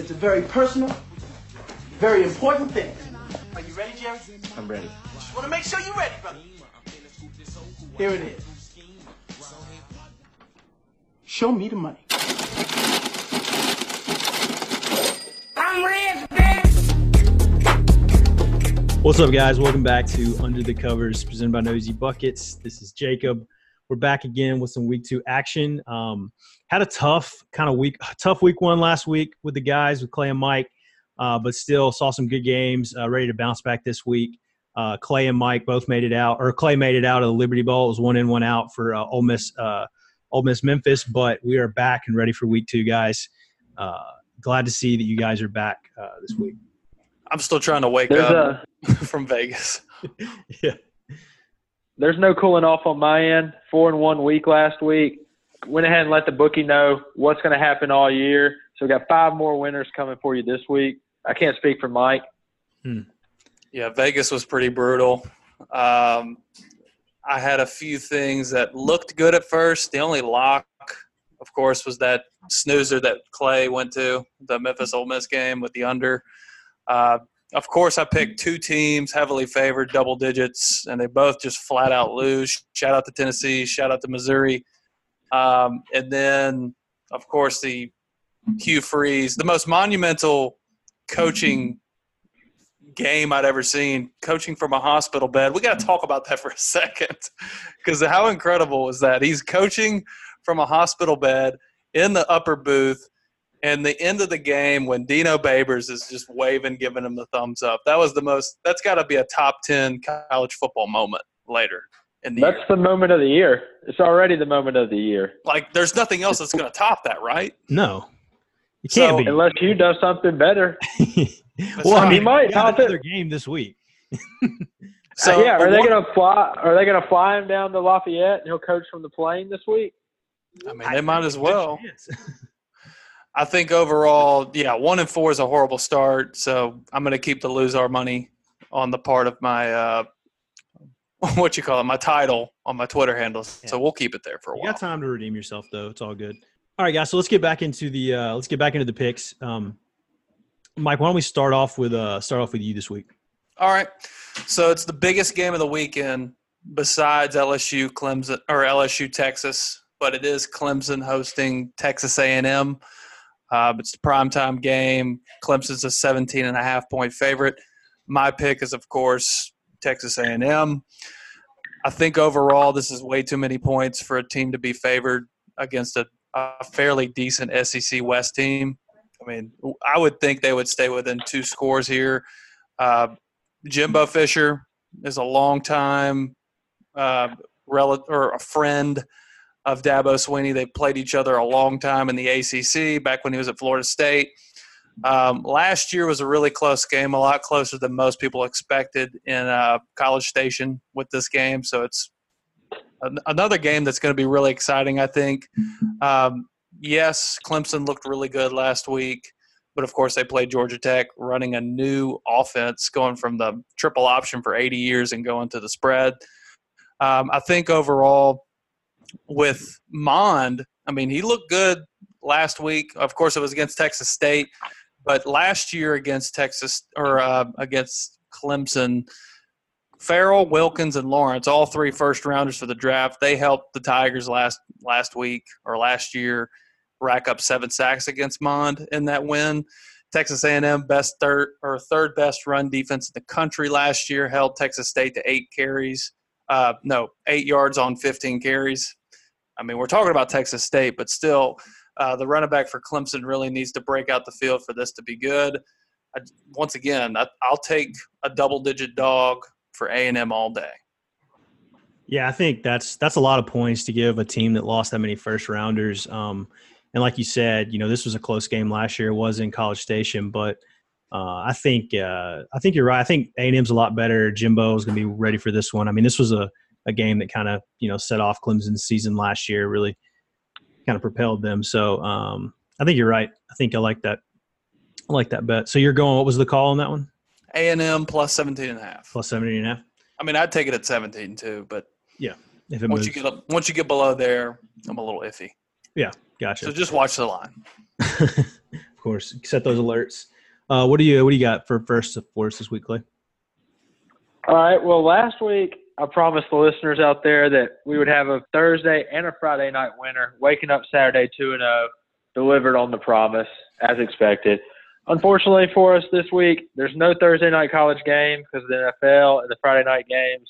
It's a very personal, very important thing. Are you ready, Jerry? I'm ready. Just want to make sure you're ready, brother. Here it is. Show me the money. I'm rich, bitch. What's up, guys? Welcome back to Under the Covers, presented by Nosy Buckets. This is Jacob. We're back again with some week two action. Um, had a tough kind of week, tough week one last week with the guys with Clay and Mike, uh, but still saw some good games. Uh, ready to bounce back this week. Uh, Clay and Mike both made it out, or Clay made it out of the Liberty Bowl. It was one in, one out for uh, Ole Miss, uh, Ole Miss Memphis. But we are back and ready for week two, guys. Uh, glad to see that you guys are back uh, this week. I'm still trying to wake There's up a from Vegas. yeah, there's no cooling off on my end. Four and one week last week. Went ahead and let the bookie know what's going to happen all year. So we got five more winners coming for you this week. I can't speak for Mike. Yeah, Vegas was pretty brutal. Um, I had a few things that looked good at first. The only lock, of course, was that snoozer that Clay went to the Memphis Ole Miss game with the under. Uh, of course, I picked two teams heavily favored, double digits, and they both just flat out lose. Shout out to Tennessee. Shout out to Missouri. Um, and then, of course, the Hugh Freeze, the most monumental coaching game I'd ever seen, coaching from a hospital bed. We got to talk about that for a second because how incredible is that? He's coaching from a hospital bed in the upper booth. And the end of the game when Dino Babers is just waving, giving him the thumbs up. That was the most. That's got to be a top ten college football moment later in the That's year. the moment of the year. It's already the moment of the year. Like, there's nothing else that's going to top that, right? no, you can't be. Unless you do something better. well, I He might we got top it. another game this week. So Uh, yeah, are they gonna fly? Are they gonna fly him down to Lafayette and he'll coach from the plane this week? I mean, they might as well. I think overall, yeah, one and four is a horrible start. So I'm going to keep the lose our money on the part of my uh, what you call it, my title on my Twitter handles. So we'll keep it there for a You while. got time to redeem yourself, though. It's all good. All right, guys. So let's get back into the uh, let's get back into the picks. Um, Mike, why don't we start off with uh, start off with you this week? All right. So it's the biggest game of the weekend besides LSU Clemson or LSU Texas, but it is Clemson hosting Texas A&M. Uh, it's the primetime game. Clemson's a 17 and a half point favorite. My pick is of course Texas A&M. I think overall this is way too many points for a team to be favored against a, a fairly decent SEC West team. I mean, I would think they would stay within two scores here. Uh, Jimbo Fisher is a long time uh, rel- or a friend of Dabo Swinney. They played each other a long time in the ACC back when he was at Florida State. Um, last year was a really close game, a lot closer than most people expected in uh, College Station with this game. So it's an- another game that's going to be really exciting, I think. Um, yes, Clemson looked really good last week. But of course, they played Georgia Tech, running a new offense, going from the triple option for 80 years and going to the spread. Um, I think overall, with Mond, I mean, he looked good last week. Of course, it was against Texas State, but last year against Texas or uh, against Clemson, Ferrell, Wilkins, and Lawrence, all three first rounders for the draft, they helped the Tigers last last week or last year rack up seven sacks against Mond in that win. Texas A&M best third or third best run defense in the country last year held Texas State to eight carries. Uh, no, eight yards on 15 carries. I mean, we're talking about Texas State, but still, uh, the running back for Clemson really needs to break out the field for this to be good. I, once again, I, I'll take a double-digit dog for A&M all day. Yeah, I think that's that's a lot of points to give a team that lost that many first rounders. Um, and like you said, you know, this was a close game last year. It was in College Station, but uh, I think uh, I think you're right. I think A and M's a lot better. Jimbo is going to be ready for this one. I mean, this was a, a game that kind of you know set off Clemson's season last year. Really kind of propelled them. So um, I think you're right. I think I like that. I like that bet. So you're going. What was the call on that one? A&M plus 17 and a half. Plus 17 and a half. I mean, I'd take it at 17 too, but yeah, If it once moves. you get up, once you get below there, I'm a little iffy. Yeah, gotcha. So just watch the line. Of course. Set those alerts. Uh, what do you What do you got for first for us this week, Clay? All right. Well, last week I promised the listeners out there that we would have a Thursday and a Friday night winner, waking up Saturday two and zero, delivered on the promise as expected. Unfortunately for us this week, there's no Thursday night college game because the NFL and the Friday night games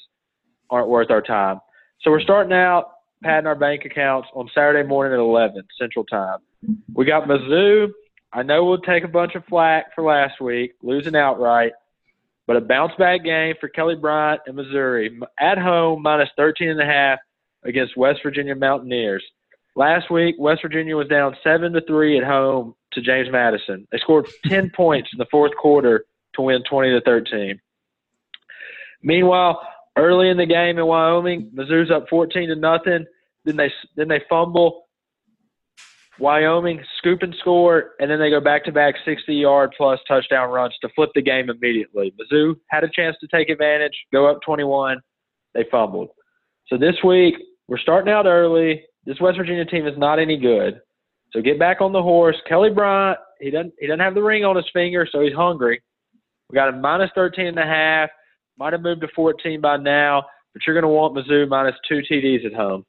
aren't worth our time. So we're starting out padding our bank accounts on Saturday morning at 11 Central Time. We got Mizzou. I know we'll take a bunch of flack for last week, losing outright, but a bounce back game for Kelly Bryant and Missouri at home minus 13 and a half against West Virginia Mountaineers. Last week, West Virginia was down seven to three at home to James Madison. They scored 10 points in the fourth quarter to win 20 to 13. Meanwhile, early in the game in Wyoming, Mizzou's up 14 to nothing. Then they then they fumble. Wyoming scoop and score, and then they go back to back 60 yard plus touchdown runs to flip the game immediately. Mizzou had a chance to take advantage, go up 21. They fumbled. So this week, we're starting out early. This West Virginia team is not any good. So get back on the horse. Kelly Bryant, he doesn't he doesn't have the ring on his finger, so he's hungry. We got a minus 13 and a half. Might have moved to 14 by now, but you're going to want Mizzou minus two TDs at home.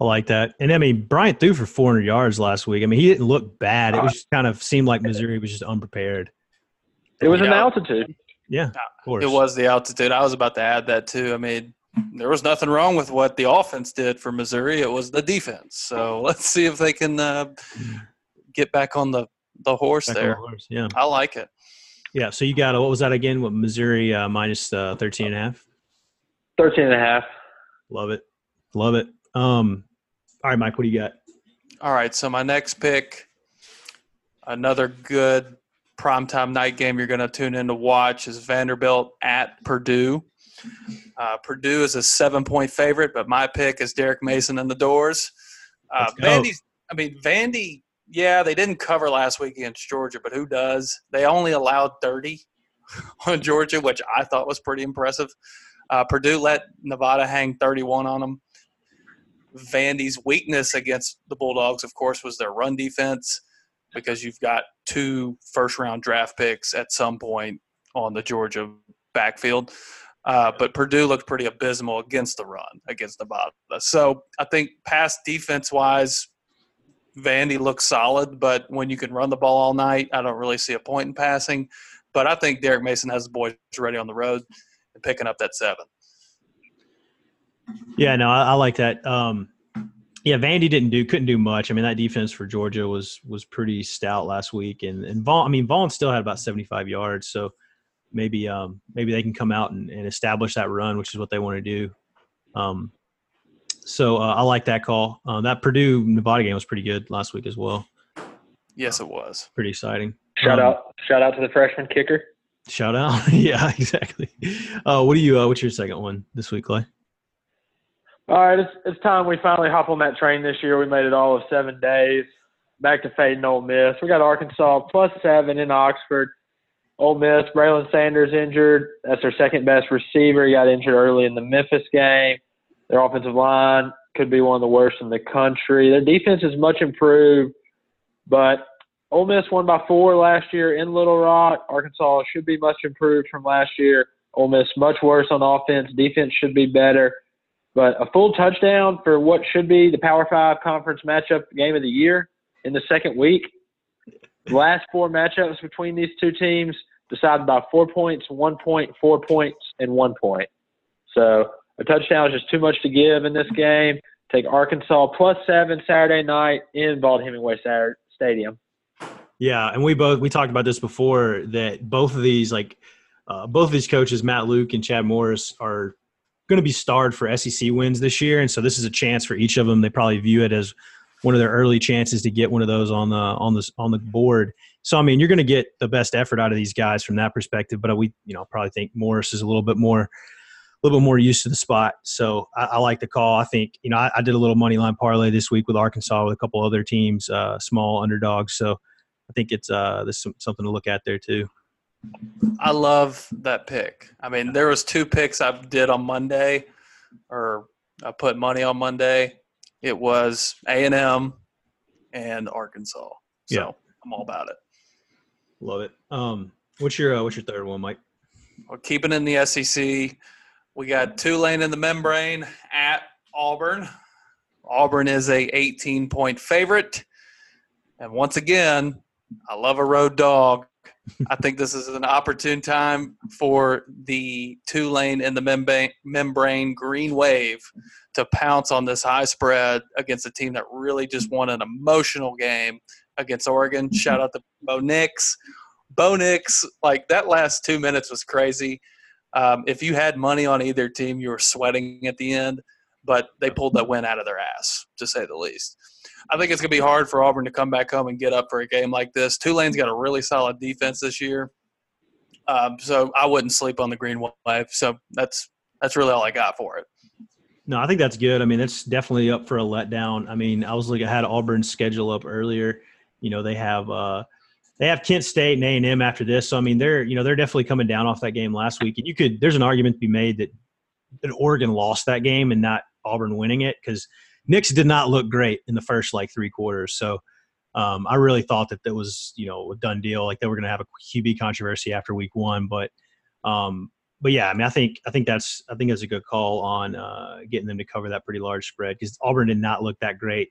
I like that. And I mean, Bryant threw for 400 yards last week. I mean, he didn't look bad. It was just kind of seemed like Missouri was just unprepared. It was an Yeah. altitude. Yeah, of course. It was the altitude. I was about to add that too. I mean, there was nothing wrong with what the offense did for Missouri. It was the defense. So let's see if they can uh, get back on the, the horse Back there. the horse, Yeah. I like it. Yeah. So you got, a, what was that again? What, Missouri uh, minus uh, 13 and a half? 13 and a half. Love it. Love it. Um, all right, Mike, what do you got? All right, so my next pick, another good primetime night game you're going to tune in to watch is Vanderbilt at Purdue. Uh, Purdue is a seven point favorite, but my pick is Derek Mason in the doors. Uh, Vandy's, I mean, Vandy, yeah, they didn't cover last week against Georgia, but who does? They only allowed 30 on Georgia, which I thought was pretty impressive. Uh, Purdue let Nevada hang 31 on them. Vandy's weakness against the Bulldogs, of course, was their run defense because you've got two first round draft picks at some point on the Georgia backfield. Uh, but Purdue looked pretty abysmal against the run against Nevada. So I think pass defense wise, Vandy looks solid, but when you can run the ball all night, I don't really see a point in passing. But I think Derek Mason has the boys ready on the road and picking up that seven. Yeah, no, I, I like that. Um, yeah, Vandy didn't do couldn't do much. I mean, that defense for Georgia was was pretty stout last week, and and Vaughn. I mean, Vaughn still had about seventy five yards, so maybe um maybe they can come out and, and establish that run, which is what they want to do. Um, so uh, I like that call. Uh, that Purdue Nevada game was pretty good last week as well. Yes, it was. Pretty exciting. Shout Um, out, shout out to the freshman kicker. Shout out. yeah, exactly. Uh, what do you? Uh, what's your second one this week, Clay? All right, it's it's time we finally hop on that train this year. We made it all of seven days. Back to fading Ole Miss. We got Arkansas plus seven in Oxford. Ole Miss, Braylon Sanders injured. That's their second best receiver. He got injured early in the Memphis game. Their offensive line could be one of the worst in the country. Their defense is much improved, but Ole Miss won by four last year in Little Rock. Arkansas should be much improved from last year. Ole Miss much worse on offense. Defense should be better. But a full touchdown for what should be the Power Five conference matchup game of the year in the second week. The last four matchups between these two teams decided by four points, one point, four points, and one point. So a touchdown is just too much to give in this game. Take Arkansas plus seven Saturday night in Vaught-Hemingway Stadium. Yeah, and we both we talked about this before that both of these like uh, both of these coaches, Matt Luke and Chad Morris, are going to be starred for SEC wins this year, and so this is a chance for each of them. They probably view it as one of their early chances to get one of those on the on the on the board. So I mean, you're going to get the best effort out of these guys from that perspective. But we, you know, probably think Morris is a little bit more, a little bit more used to the spot. So I, I like the call. I think you know I, I did a little money line parlay this week with Arkansas with a couple other teams, uh, small underdogs. So I think it's uh, there's some, something to look at there too. I love that pick. I mean, there was two picks I did on Monday, or I put money on Monday. It was A and M and Arkansas. So Yeah. I'm all about it. Love it. Um, what's your uh, what's your third one, Mike? We're keeping in the SEC. We got Tulane in the membrane at Auburn. Auburn is a 18 point favorite. And once again, I love a road dog. I think this is an opportune time for the Tulane in the membrane, membrane green wave to pounce on this high spread against a team that really just won an emotional game against Oregon. Shout out to Bo Nix. Bo Nix, like that last two minutes was crazy. Um, if you had money on either team, you were sweating at the end, but they pulled that win out of their ass, to say the least. I think it's going to be hard for Auburn to come back home and get up for a game like this. Tulane's got a really solid defense this year, um, so I wouldn't sleep on the green wave. So that's that's really all I got for it. No, I think that's good. I mean, it's definitely up for a letdown. I mean, I was looking, I had Auburn's schedule up earlier. You know, they have uh, they have Kent State and A and M after this. So I mean, they're you know they're definitely coming down off that game last week. And you could there's an argument to be made that that Oregon lost that game and not Auburn winning it because Nix did not look great in the first like three quarters. So um, I really thought that that was you know a done deal. Like they were going to have a QB controversy after week one, but um, but yeah, I mean I think I think that's I think that's a good call on uh, getting them to cover that pretty large spread because Auburn did not look that great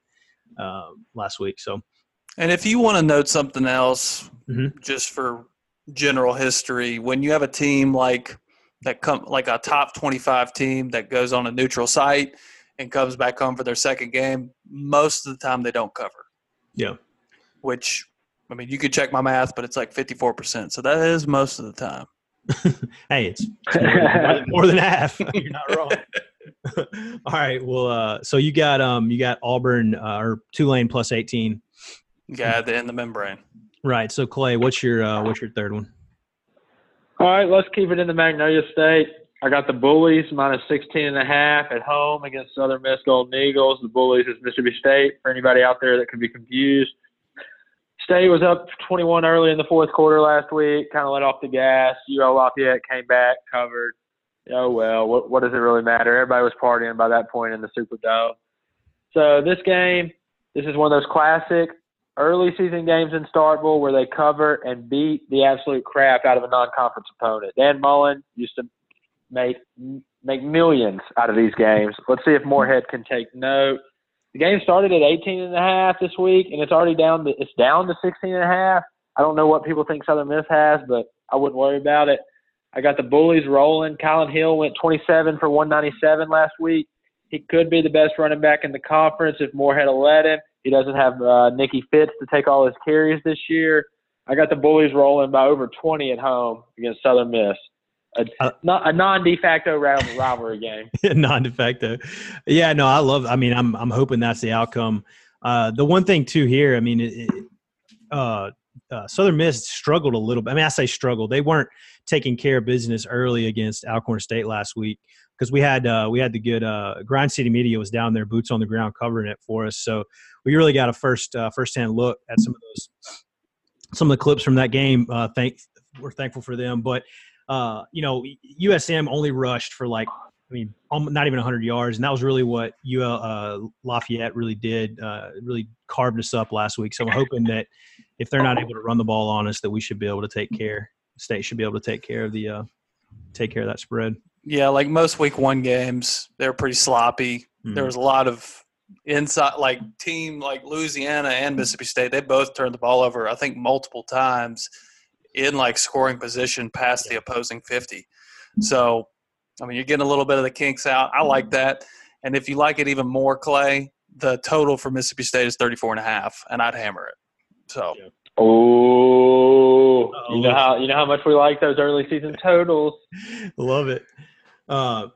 uh, last week. So And if you want to note something else, Mhm. just for general history, when you have a team like that come like a top 25 team that goes on a neutral site and comes back home for their second game, most of the time they don't cover. yeah, Which I mean, you could check my math, but it's like 54%. So that is most of the time. hey, it's more than, half. You're not wrong. All right. Well, uh, so you got um, you got Auburn uh, or Tulane plus eighteen. Yeah, the in the membrane. Right. So Clay, what's your uh, what's your third one? All right, let's keep it in the Magnolia State. I got the Bullies minus 16 and a half at home against Southern Miss Golden Eagles. The Bullies is Mississippi State for anybody out there that could be confused. State was up 21 early in the fourth quarter last week, kind of let off the gas. UL Lafayette came back, covered. Oh, well, what, what does it really matter? Everybody was partying by that point in the Superdome. So this game, this is one of those classic early season games in Starkville where they cover and beat the absolute crap out of a non-conference opponent. Dan Mullen used to make make millions out of these games. Let's see if Moorhead can take note. The game started at 18 and a half this week, and it's already down to it's down to 16 and a half. I don't know what people think Southern Miss has, but I wouldn't worry about it. I got the Bullies rolling. Kylin Hill went 27 for 197 last week. He could be the best running back in the conference if Moorhead will let him. He doesn't have uh, Nicky Fitz to take all his carries this year. I got the Bullies rolling by over 20 at home against Southern Miss. A, Uh, not, a non-de facto rival- rivalry game. non de facto. Yeah, no, I love. I mean, I'm I'm hoping that's the outcome. Uh, the one thing too here, I mean, it, it, uh, uh, Southern Miss struggled a little bit. I mean, I say struggled. They weren't taking care of business early against Alcorn State last week because we had uh, we had the good uh, Grind City Media was down there, boots on the ground, covering it for us. So we really got a first uh, first hand look at some of those some of the clips from that game. Uh, thank we're thankful for them, but uh, you know, USM only rushed for like I mean, not even 100 yards, and that was really what UL uh, Lafayette really did. Uh, really carved us up last week. So I'm hoping that if they're not able to run the ball on us, that we should be able to take care. State should be able to take care of the uh, take care of that spread. Yeah, like most week one games, they were pretty sloppy. There Mhm. was a lot of inside, like team like Louisiana and Mississippi State. They both turned the ball over, I think, multiple times in like scoring position past the opposing 50. So, I mean, you're getting a little bit of the kinks out. I like that. And if you like it even more, Clay, the total for Mississippi State is 34 and a half, and I'd hammer it. So, Oh, Uh-oh. you know how you know how much we like those early season totals. Love it. Uh,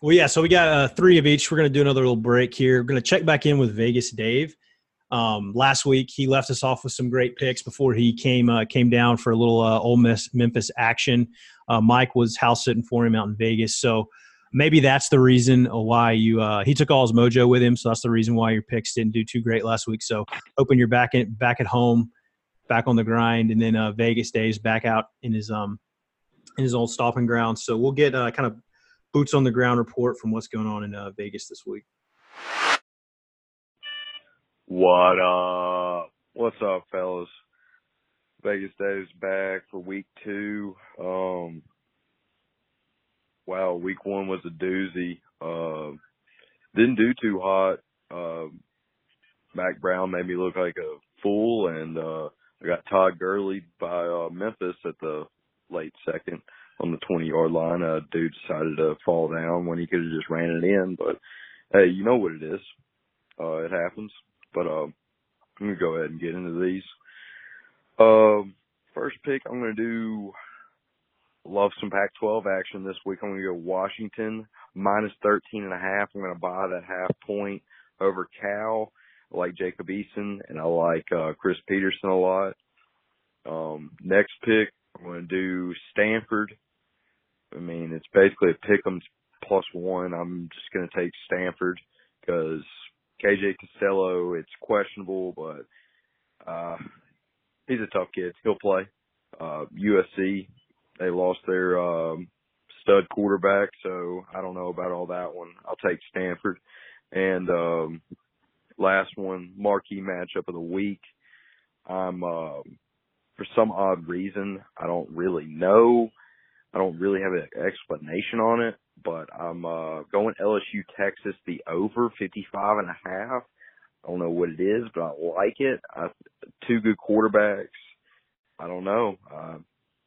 well, yeah. So we got uh, three of each. We're to do another little break here. We're to check back in with Vegas Dave. Um, last week he left us off with some great picks before he came uh, came down for a little uh, Ole Miss Memphis action. Uh, Mike was house sitting for him out in Vegas, so maybe that's the reason why you uh, he took all his mojo with him. So that's the reason why your picks didn't do too great last week. So hoping you're back in back at home, back on the grind, and then uh, Vegas Dave's back out in his um in his old stomping ground. So we'll get uh, kind of boots on the ground report from what's going on in uh, Vegas this week. What up? What's up, fellas? Vegas Dave's back for week two. Um, wow, week one was a doozy. Uh, didn't do too hot. Uh, Mack Brown made me look like a fool, and uh, I got Todd Gurley by uh, Memphis at the late second on the 20 yard line. Uh, dude decided to fall down when he could have just ran it in, but hey, you know what it is. Uh, it happens. But uh, I'm gonna go ahead and get into these. Um, first pick, I'm gonna do. Love some Pac-12 action this week. I'm gonna go Washington minus 13 and a half. I'm gonna buy that half point over Cal. I like Jacob Eason and I like uh, Chris Petersen a lot. Um, next pick, I'm going to do Stanford. I mean, it's basically a pick'em plus one. I'm just going to take Stanford because KJ Costello, it's questionable, but uh, he's a tough kid. He'll play. Uh, USC, they lost their um, stud quarterback, so I don't know about all that one. I'll take Stanford. And um, last one, marquee matchup of the week. I'm uh, for some odd reason, I don't really know. I don't really have an explanation on it, but I'm uh going LSU Texas the over 55 and a half. I don't know what it is, but I like it. I, two good quarterbacks. I don't know. Uh,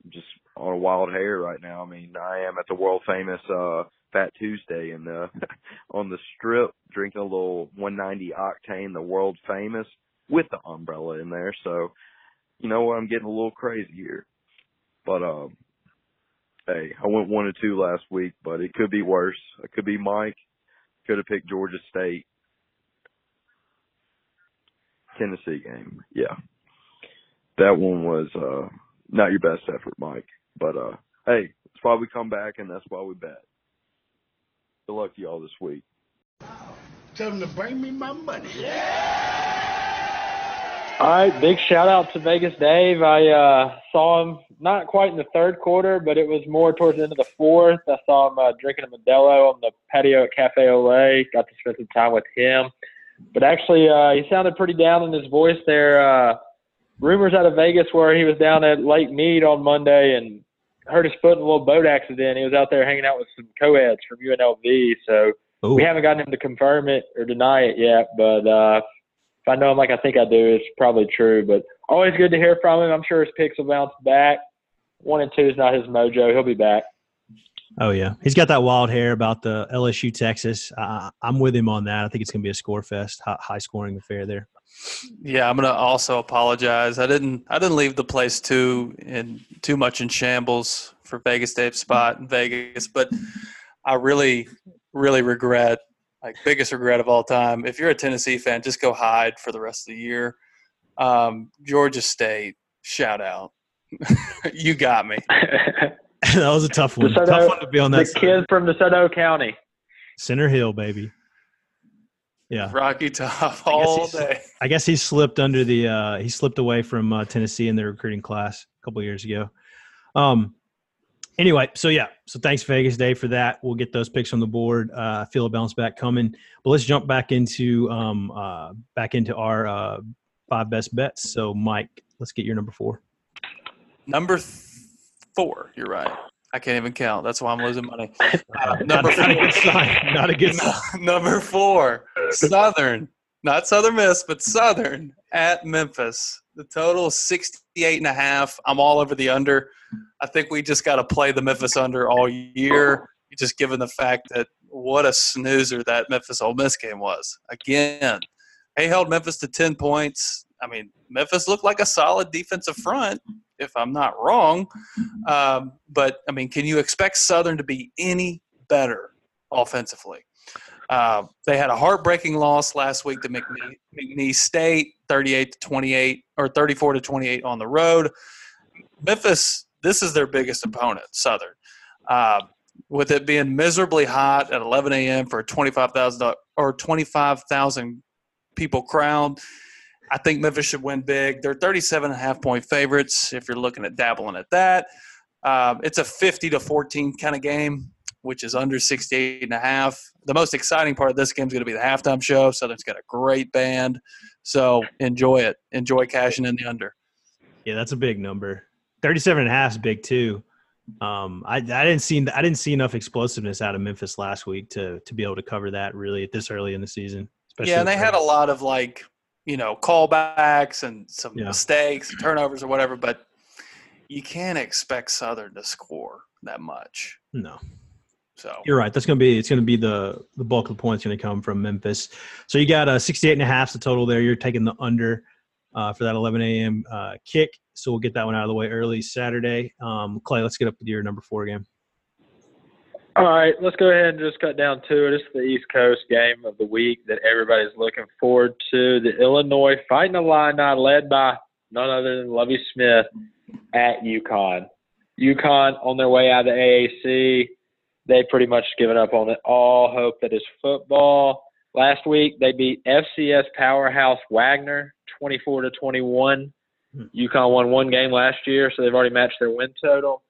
just on a wild hair right now. I mean, I am at the world famous uh Fat Tuesday and uh on the strip drinking a little 190 octane, the world famous with the umbrella in there. So, you know what? I'm getting a little crazy here. But um hey, I went one and two last week, but it could be worse. It could be Mike. Could have picked Georgia State. Tennessee game. Yeah. That one was uh not your best effort, Mike. But uh hey, that's why we come back and that's why we bet. Good luck to y'all this week. Tell them to bring me my money. All right, big shout out to Vegas Dave. I uh, saw him not quite in the third quarter, but it was more towards the end of the fourth. I saw him uh, drinking a Modelo on the patio at Cafe Olay. Got to spend some time with him. But actually, uh, he sounded pretty down in his voice there. Uh, rumors out of Vegas where he was down at Lake Mead on Monday and hurt his foot in a little boat accident. He was out there hanging out with some co-eds from UNLV. So Ooh. we haven't gotten him to confirm it or deny it yet. But uh, if I know him like I think I do, it's probably true. But always good to hear from him. I'm sure his picks will bounce back. One and two is not his mojo. He'll be back. Oh yeah, he's got that wild hair about the LSU Texas. Uh, I'm with him on that. I think it's gonna be a score fest, high, high scoring affair there. Yeah, I'm gonna also apologize. I didn't I didn't leave the place too in too much in shambles for Vegas Dave's spot in Vegas, but I really really regret like biggest regret of all time. If you're a Tennessee fan, just go hide for the rest of the year. Um, Georgia State, shout out. you got me. that was a tough one. DeSoto- tough one to be on that the kid from DeSoto County. center hill, baby. Yeah, Rocky Top all he's- day. I guess he slipped under the uh, he slipped away from uh, Tennessee in the recruiting class a couple years ago. Um, anyway, so yeah, so thanks Vegas Dave for that. We'll get those picks on the board. Uh, I feel a bounce back coming, but let's jump back into um, uh, back into our uh, five best bets. So Mike, let's get your number four. Number th- four, you're right. I can't even count. That's why I'm losing money. Uh, Not, number not a good sign. Not a good sign. Number four, Southern. Not Southern Miss, but Southern at Memphis. The total is 68 and a half. I'm all over the under. I think we just got to play the Memphis under all year, just given the fact that what a snoozer that Memphis Ole Miss game was. Again, they held Memphis to 10 points. I mean, Memphis looked like a solid defensive front, if I'm not wrong. Um, but, I mean, can you expect Southern to be any better offensively? Uh, they had a heartbreaking loss last week to McNeese, McNeese State, 38 to 28 or 34 to 28 on the road. Memphis, this is their biggest opponent, Southern. Uh, with it being miserably hot at 11 a.m. for a 25,000 or 25,000 people crowd, I think Memphis should win big. They're 37 and a half point favorites if you're looking at dabbling at that. Um, it's a 50 to 14 kind of game, which is under 68 and a half. The most exciting part of this game is going to be the halftime show. Southern's got a great band, so enjoy it. Enjoy cashing in the under. Yeah, that's a big number. 37 and a half is big too. Um, I, I didn't see I didn't see enough explosiveness out of Memphis last week to to be able to cover that really at this early in the season. Yeah, and they had a lot of like you know callbacks and some Yeah. mistakes, and turnovers or whatever, but you can't expect Southern to score that much. no. So You're right. That's going to be it's going to be the the bulk of the points going to come from Memphis. So you got a 68 and a half the total there. You're taking the under uh, for that 11 a.m. Uh, kick. So we'll get that one out of the way early Saturday. Um, Clay, let's get up with your number four game. All right, let's go ahead and just cut down to it. It's the East Coast game of the week that everybody's looking forward to. The Illinois Fighting Illini, led by none other than Lovie Smith at UConn. UConn on their way out of the AAC. They pretty much given up on it. All hope that is football. Last week they beat FCS powerhouse Wagner 24 to 21. Hmm. UConn won one game last year, so they've already matched their win total.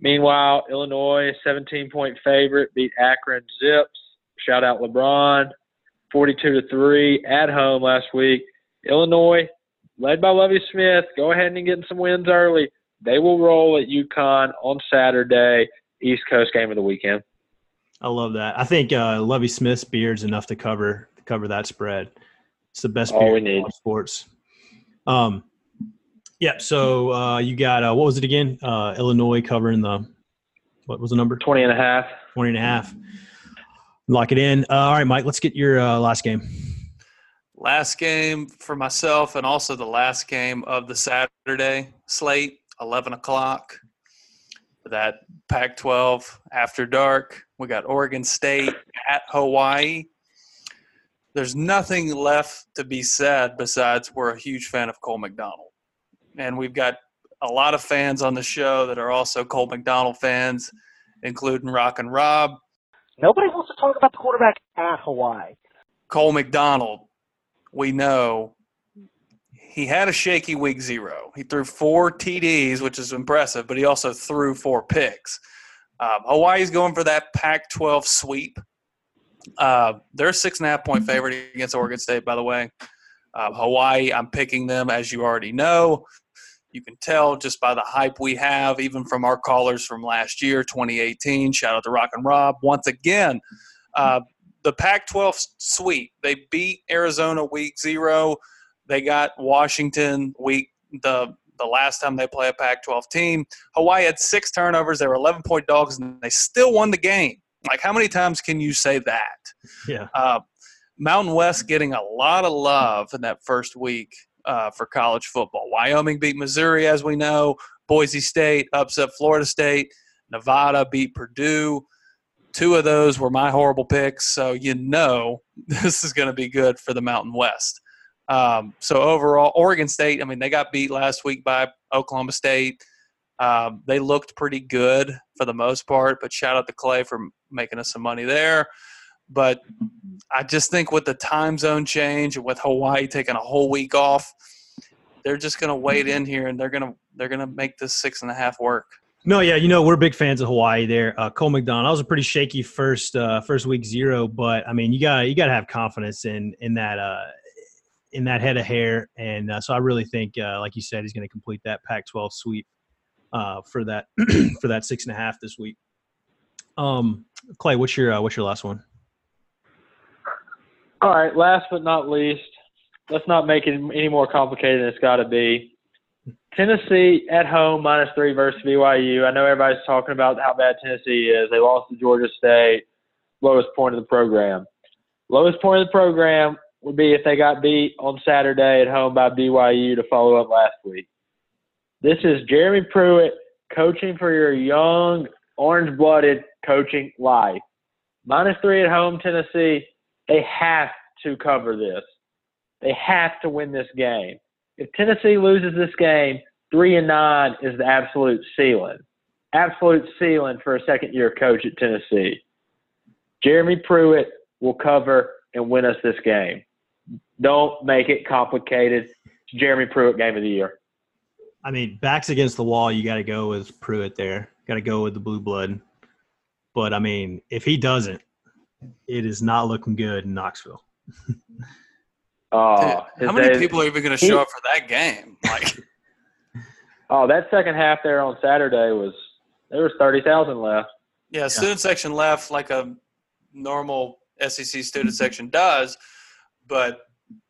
Meanwhile, Illinois, 17 point favorite, beat Akron Zips. Shout out LeBron, 42 to 3 at home last week. Illinois, led by Lovie Smith, go ahead and get some wins early. They will roll at UConn on Saturday, East Coast game of the weekend. I love that. I think uh, Lovie Smith's beard's enough to cover to cover that spread. It's the best All beard we in need. all sports. Um, yeah. So uh, you got uh, what was it again? Uh, Illinois covering the what was the number? 20 and a half. 20 and a half. Lock it in. Uh, all right, Mike. Let's get your uh, last game. last game for myself and also the last game of the Saturday slate, 11 o'clock. That Pac 12 after dark. We got Oregon State at Hawaii. There's nothing left to be said besides we're a huge fan of Cole McDonald. And we've got a lot of fans on the show that are also Cole McDonald fans, including Rock and Rob. Nobody wants to talk about the quarterback at Hawaii. Cole McDonald, we know he had a shaky week zero. He threw four TDs, which is impressive, but he also threw four picks. Um, Hawaii's going for that Pac 12 sweep. Uh, they're a six and a half point favorite against Oregon State, by the way. Uh, Hawaii, I'm picking them, as you already know. You can tell just by the hype we have, even from our callers from last year, 2018. Shout out to Rock and Rob. Once again, uh, the Pac 12 sweep. They beat Arizona week zero. They got Washington week the the last time they play a Pac 12 team. Hawaii had six turnovers. They were 11 point dogs, and they still won the game. Like, how many times can you say that? Yeah. Uh, Mountain West getting a lot of love in that first week uh, for college football. Wyoming beat Missouri, as we know. Boise State upset Florida State. Nevada beat Purdue. Two of those were my horrible picks, so you know this is going to be good for the Mountain West. Um, so overall, Oregon State. I mean, they got beat last week by Oklahoma State. Um, they looked pretty good for the most part, but shout out to Clay for making us some money there. But I just think with the time zone change and with Hawaii taking a whole week off, they're just going to wait in here and they're going to they're going to make this six and a half work. No, yeah, you know we're big fans of Hawaii. There, uh, Cole McDonald. That was a pretty shaky first uh, first week zero, but I mean you got you got to have confidence in in that uh, in that head of hair, and uh, so I really think, uh, like you said, he's going to complete that Pac-12 sweep uh, for that for that six and a half this week. Um, Clay, what's your uh, what's your last one? All right, last but not least, let's not make it any more complicated than it's got to be. Tennessee at home minus three versus BYU. I know everybody's talking about how bad Tennessee is. They lost to Georgia State, lowest point of the program. Lowest point of the program would be if they got beat on Saturday at home by BYU to follow up last week. This is Jeremy Pruitt coaching for your young, orange blooded coaching life. Minus three at home, Tennessee. They have to cover this. They have to win this game. If Tennessee loses this game, three and nine is the absolute ceiling. Absolute ceiling for a second year coach at Tennessee. Jeremy Pruitt will cover and win us this game. Don't make it complicated. Jeremy Pruitt game of the year. I mean, backs against the wall. You got to go with Pruitt there. Got to go with the blue blood. But I mean, if he doesn't, it is not looking good in Knoxville. Oh, Dude, how many days- people are even going to show up for that game? Like, Oh, that second half there on Saturday was there was thirty thousand left. Yeah, student section left like a normal SEC student section does, but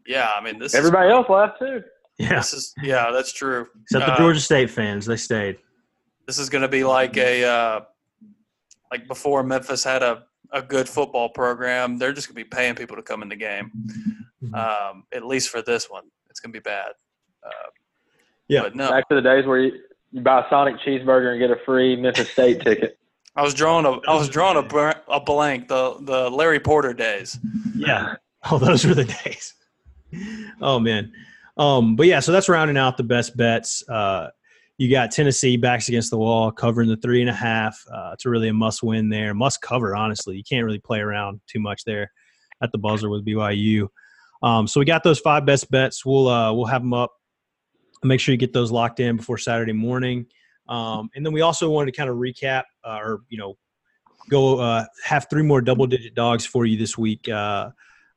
yeah, I mean this Everybody else left too. is Yeah, this is yeah, that's true. except the Uh, Georgia State fans, they stayed. This is going to be like a uh, like before Memphis had a a good football program. They're just going to be paying people to come in the game. Mhm. Um, at least for this one, it's going to be bad. Uh, Yeah. but no, Back to the days where you, you buy a Sonic cheeseburger and get a free Memphis State ticket. I was drawing a I was drawing a, a blank the the Larry Porter days. Yeah. Oh, those were the days. Oh man. Um, but yeah, so that's rounding out the best bets. Uh, you got Tennessee backs against the wall, covering the three and a half. Uh, it's really a must win there. Must cover, honestly. You can't really play around too much there at the buzzer with BYU. Um, so we got those five best bets. We'll uh, we'll have them up. Make sure you get those locked in before Saturday morning. Um, and then we also wanted to kind of recap uh, or you know go uh, have three more double digit dogs for you this week, uh,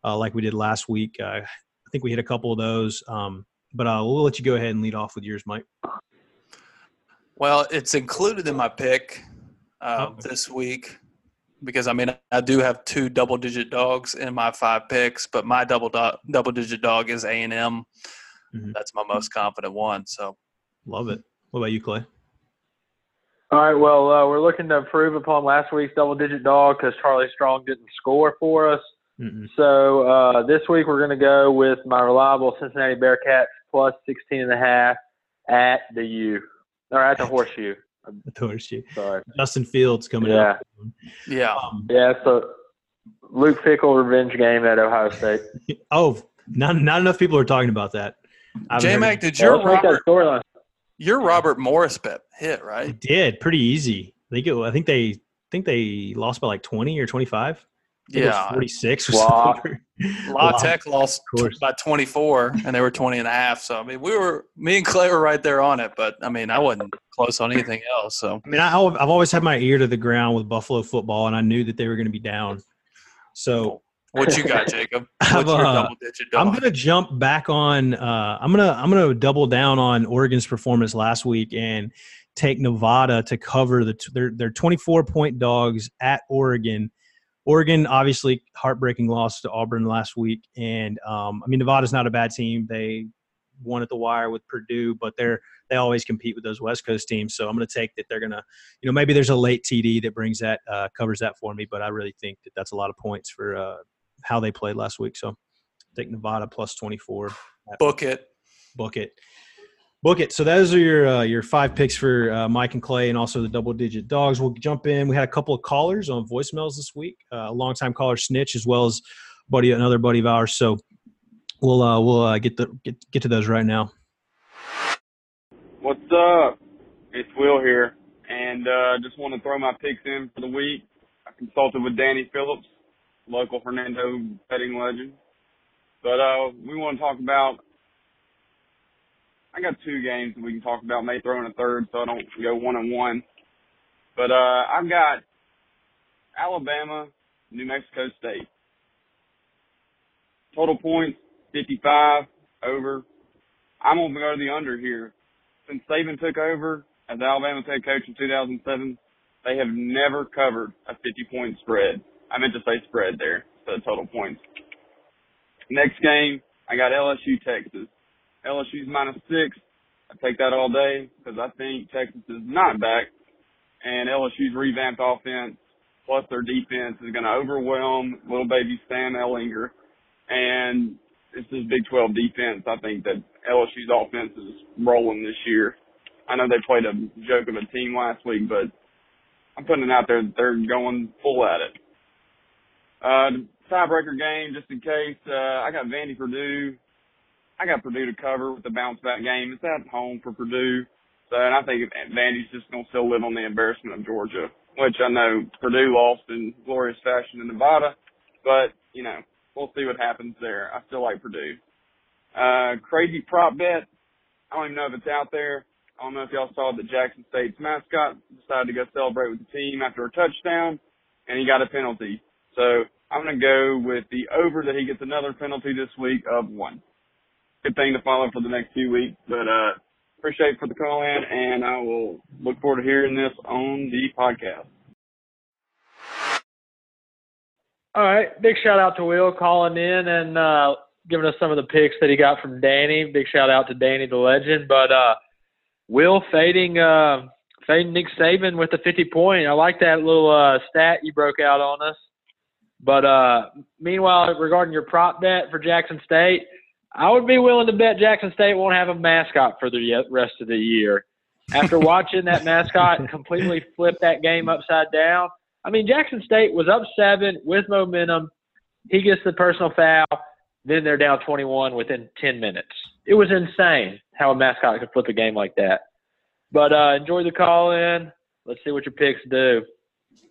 uh, like we did last week. I think we hit a couple of those. Um, but uh, we'll let you go ahead and lead off with yours, Mike. Well, it's included in my pick uh, Okay. this week because I mean I do have two double digit dogs in my five picks, but my double do- double digit dog is A and M. Mhm. That's my most confident one. So Love it. What about you, Clay? All right. Well, uh, we're looking to improve upon last week's double-digit dog because Charlie Strong didn't score for us. Mm-mm. So uh, this week we're going to go with my reliable Cincinnati Bearcats plus 16 and a half at the U or at the Horseshoe. the horseshoe. Sorry. Justin Fields coming Yeah. up. yeah, Um, Yeah. So Luke Fickell revenge game at Ohio State. oh, not not enough people are talking about that. I haven't J heard- Mac, did your let's that Robert storyline. your Robert Morris bet hit They right? did pretty easy. I think it, I think they think they lost by like twenty or twenty five. Yeah, forty six or Wow. something. La. Tech lost by 24, and they were 20 and a half. So I mean, we were me and Clay were right there on it, but I mean, I wasn't close on anything else. So I mean, I, I've always had my ear to the ground with Buffalo football, and I knew that they were going to be down. So what you got, Jacob? I've, What's your uh, double digit dog? I'm going to jump back on. Uh, I'm gonna I'm gonna double down on Oregon's performance last week and take Nevada to cover the t- their their 24 point dogs at Oregon. Oregon obviously heartbreaking loss to Auburn last week, and um, I mean Nevada's not a bad team. They won at the wire with Purdue, but they're they always compete with those West Coast teams. So I'm going to take that they're going to, you know, maybe there's a late TD that brings that uh, covers that for me, but I really think that that's a lot of points for uh, how they played last week. So I'll take Nevada plus 24. book it. Book it. Book it. So those are your uh, your five picks for uh, Mike and Clay, and also the double digit dogs. We'll jump in. We had a couple of callers on voicemails this week. Uh, a longtime caller Snitch, as well as buddy another buddy of ours. So we'll uh, we'll uh, get the get get to those right now. What's up? It's Will here, and uh, just want to throw my picks in for the week. I consulted with Danny Phillips, local Hernando betting legend, but uh, we want to talk about. I got two games that we can talk about. May throw in a third, so I don't go one and one. But uh, I've got Alabama, New Mexico State. Total points 55 over. I'm gonna go to the under here since Saban took over as Alabama's head coach in 2007, they have never covered a 50 point spread. I meant to say spread there, so total points. Next game, I got LSU Texas. LSU's minus six. I take that all day because I think Texas is not back, and LSU's revamped offense plus their defense is going to overwhelm little baby Sam Ehlinger, and it's this is Big 12 defense. I think that LSU's offense is rolling this year. I know they played a joke of a team last week, but I'm putting it out there that they're going full at it. Uh, tiebreaker game, just in case, uh, I got Vandy Purdue. I got Purdue to cover with the bounce back game. It's at home for Purdue. So, and I think Vandy's just going to still live on the embarrassment of Georgia, which I know Purdue lost in glorious fashion in Nevada, but, you know, we'll see what happens there. I still like Purdue. Uh, crazy prop bet. I don't even know if it's out there. I don't know if y'all saw that Jackson State's mascot decided to go celebrate with the team after a touchdown, and he got a penalty. So I'm going to go with the over that he gets another penalty this week of one. Good thing to follow for the next few weeks, but uh, Appreciate for the call in, and I will look forward to hearing this on the podcast. All right. Big shout out to Will calling in and uh, giving us some of the picks that he got from Danny. Big shout out to Danny the legend. But uh, Will fading uh, fading Nick Saban with the 50 point. I like that little uh, stat you broke out on us. But uh, meanwhile, regarding your prop bet for Jackson State, I would be willing to bet Jackson State won't have a mascot for the rest of the year. After watching that mascot completely flip that game upside down, I mean, Jackson State was up seven with momentum. He gets the personal foul. Then they're down 21 within 10 minutes. It was insane how a mascot could flip a game like that. But uh, enjoy the call in. Let's see what your picks do.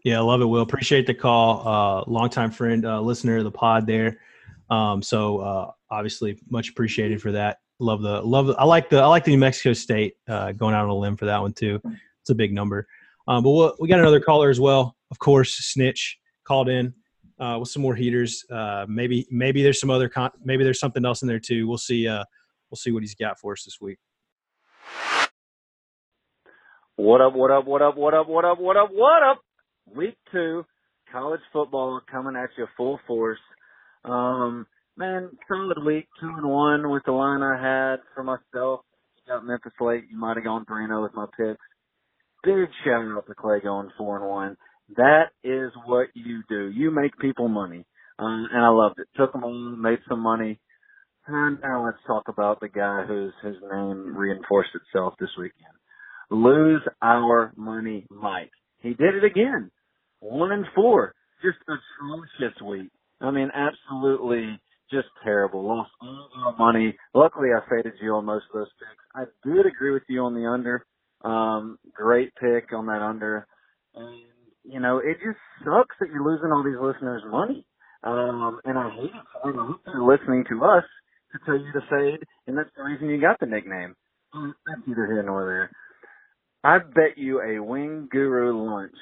Yeah, I love it, Will. Appreciate the call. Uh, longtime friend, uh, listener of the pod there. Um, so uh, obviously, much appreciated for that. Love the love. The, I like the I like the New Mexico State uh, going out on a limb for that one too. It's a big number. Um, but we'll, we got another caller as well. Of course, Snitch called in uh, with some more heaters. Uh, maybe maybe there's some other con- maybe there's something else in there too. We'll see. Uh, we'll see what he's got for us this week. What up? What up? What up? What up? What up? What up? What up? Week two, college football coming at you full force. Um, man, solid week, two and one with the line I had for myself. Got Memphis late. You might have gone three oh with my picks. Big shout out to Clay going four and one. That is what you do. You make people money. Um, and I loved it. Took them on, made some money. And now let's talk about the guy whose his name reinforced itself this weekend. Lose our money, Mike. He did it again. One and four. Just atrocious week. I mean, absolutely just terrible. Lost all our money. Luckily, I faded you on most of those picks. I did agree with you on the under. Um, great pick on that under. And you know, it just sucks that you're losing all these listeners money. Um, and I hate it for them. They're listening to us to tell you to fade, and that's the reason you got the nickname. That's neither here nor there. I bet you a wing guru lunch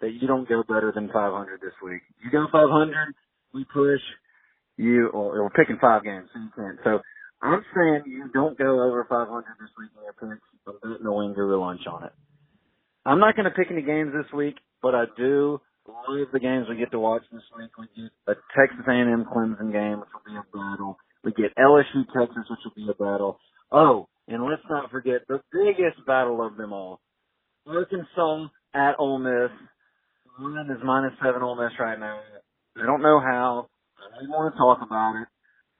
that you don't go better than 500 this week. You go 500, we push you, or we're picking five games, so you can't. So I'm saying you don't go over 500 this week in your picks. I'm betting a wing guru lunch on it. I'm not going to pick any games this week but I do love the games we get to watch this week. We get a Texas A&M Clemson game, which will be a battle. We get LSU Texas, which will be a battle. Oh, and let's not forget the biggest battle of them all. Arkansas at Ole Miss. One is minus seven Ole Miss right now. I don't know how. I don't want to talk about it.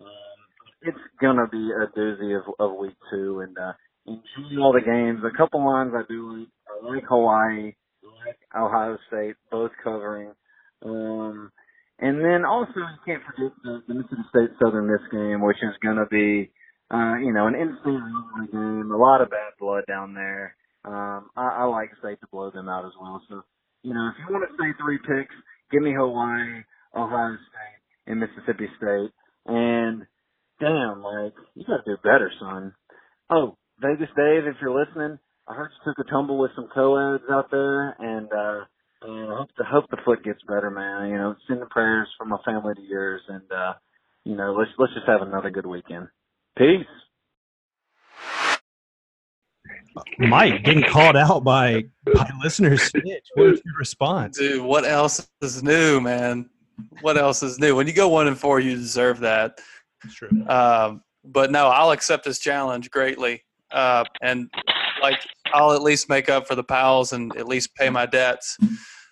Um, it's gonna be a doozy of, of week two, and uh, enjoy all the games. A couple lines I do like. I like Hawaii. like Ohio State, both covering. Um, and then also you can't forget the, the Mississippi State Southern Miss game, which is to be, uh, you know, an instant game. A lot of bad blood down there. Um, I, I like State to blow them out as well. So, you know, if you want to say three picks, give me Hawaii, Ohio State, and Mississippi State. And damn, like you got to do better, son. Oh, Vegas Dave, if you're listening, I heard you took a tumble with some co-eds out there, and uh, and I hope the hope the foot gets better, man. You know, send the prayers from my family to yours, and uh, you know, let's let's just have another good weekend. Peace. Mike getting called out by by listeners. Snitch. What's your response, dude? What else is new, man? What else is new? When you go one and four, you deserve that. That's true. Um, but no, I'll accept this challenge greatly. Uh, and like I'll at least make up for the pals and at least pay my debts.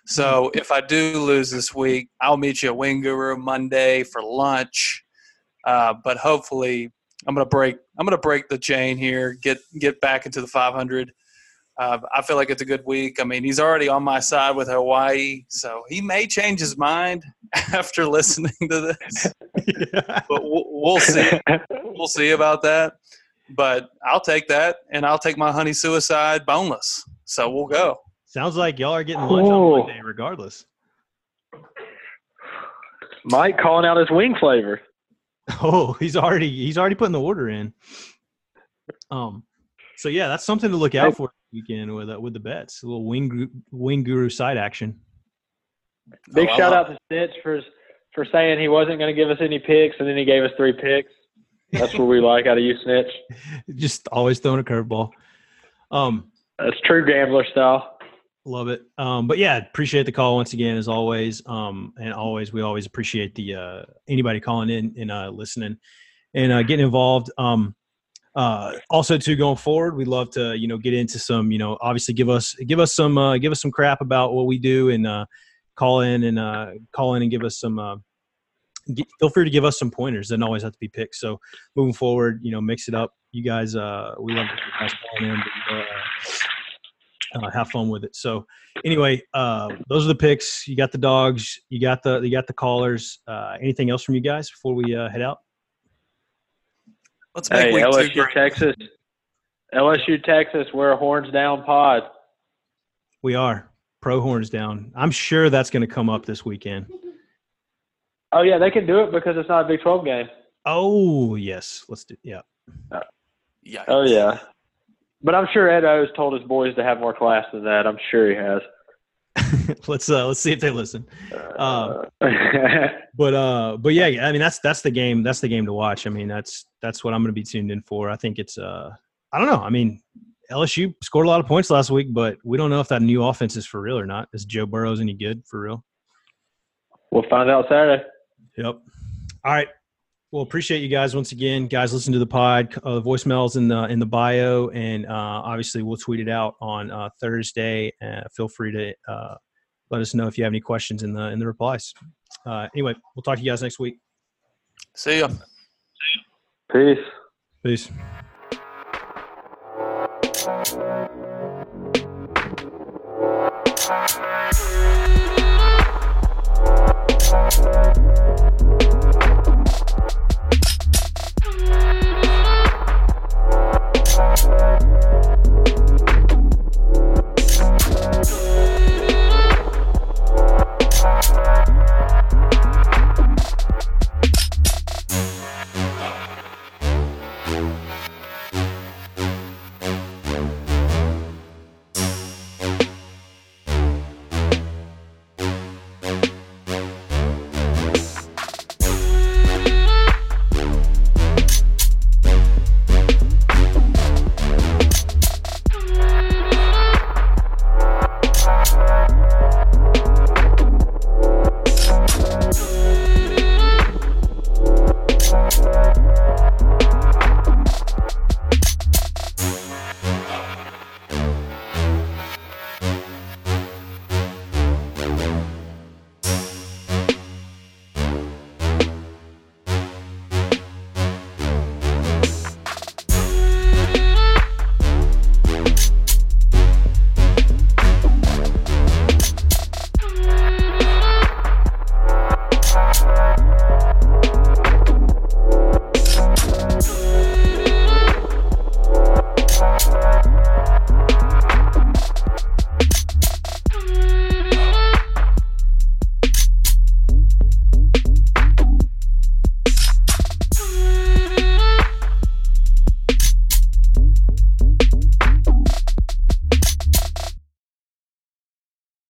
So if I do lose this week, I'll meet you at Wing Guru Monday for lunch. Uh, but hopefully, I'm gonna break. I'm gonna break the chain here. Get get back into the 500. Uh, I feel like it's a good week. I mean, he's already on my side with Hawaii, so he may change his mind after listening to this. yeah. But we'll, we'll see. We'll see about that. But I'll take that, and I'll take my honey suicide boneless. So we'll go. Sounds like y'all are getting lunch oh. on Monday, regardless. Mike calling out his wing flavor. Oh, he's already he's already putting the order in. Um, so yeah, that's something to look out for weekend with uh, with the bets. A little wing wing guru side action. Big oh, shout out to Snitch for for saying he wasn't going to give us any picks, and then he gave us three picks. That's what we like out of you, Snitch. Just always throwing a curveball. Um, That's true gambler style. Love it. Um, but yeah, appreciate the call once again, as always. Um, and always, we always appreciate the uh, anybody calling in and uh, listening and uh, getting involved. Um, uh, also, too, going forward, we love to you know get into some you know obviously give us give us some uh, give us some crap about what we do and uh, call in and uh, call in and give us some. Uh, get, feel free to give us some pointers. Doesn't always have to be picks. So moving forward, you know, mix it up. You guys, uh, we love you guys calling in. But, uh, uh, have fun with it. So anyway, uh, those are the picks. You got the dogs. You got the you got the callers. Uh, anything else from you guys before we uh, head out? Let's make Hey, week two LSU great. Texas. LSU Texas. We're a horns down pod. We are pro horns down. I'm sure that's going to come up this weekend. Oh yeah, they can do it because it's not a Big Twelve game. Oh yes, let's do. Yeah, Yeah. Oh yeah. But I'm sure Ed O's told his boys to have more class than that. I'm sure he has. let's uh, let's see if they listen. Um, Uh, but uh, but yeah, I mean that's that's the game. That's the game to watch. I mean that's that's what I'm going to be tuned in for. I think it's uh, I don't know. I mean LSU scored a lot of points last week, but we don't know if that new offense is for real or not. Is Joe Burrow's any good for real? we'll find out Saturday. Yep. All right. Well, appreciate you guys once again. Guys, listen to the pod. Uh, voicemails in the in the bio, and uh, obviously we'll tweet it out on uh, Thursday. Uh, feel free to uh, let us know if you have any questions in the in the replies. Uh, anyway, we'll talk to you guys next week. See ya. Peace. Peace.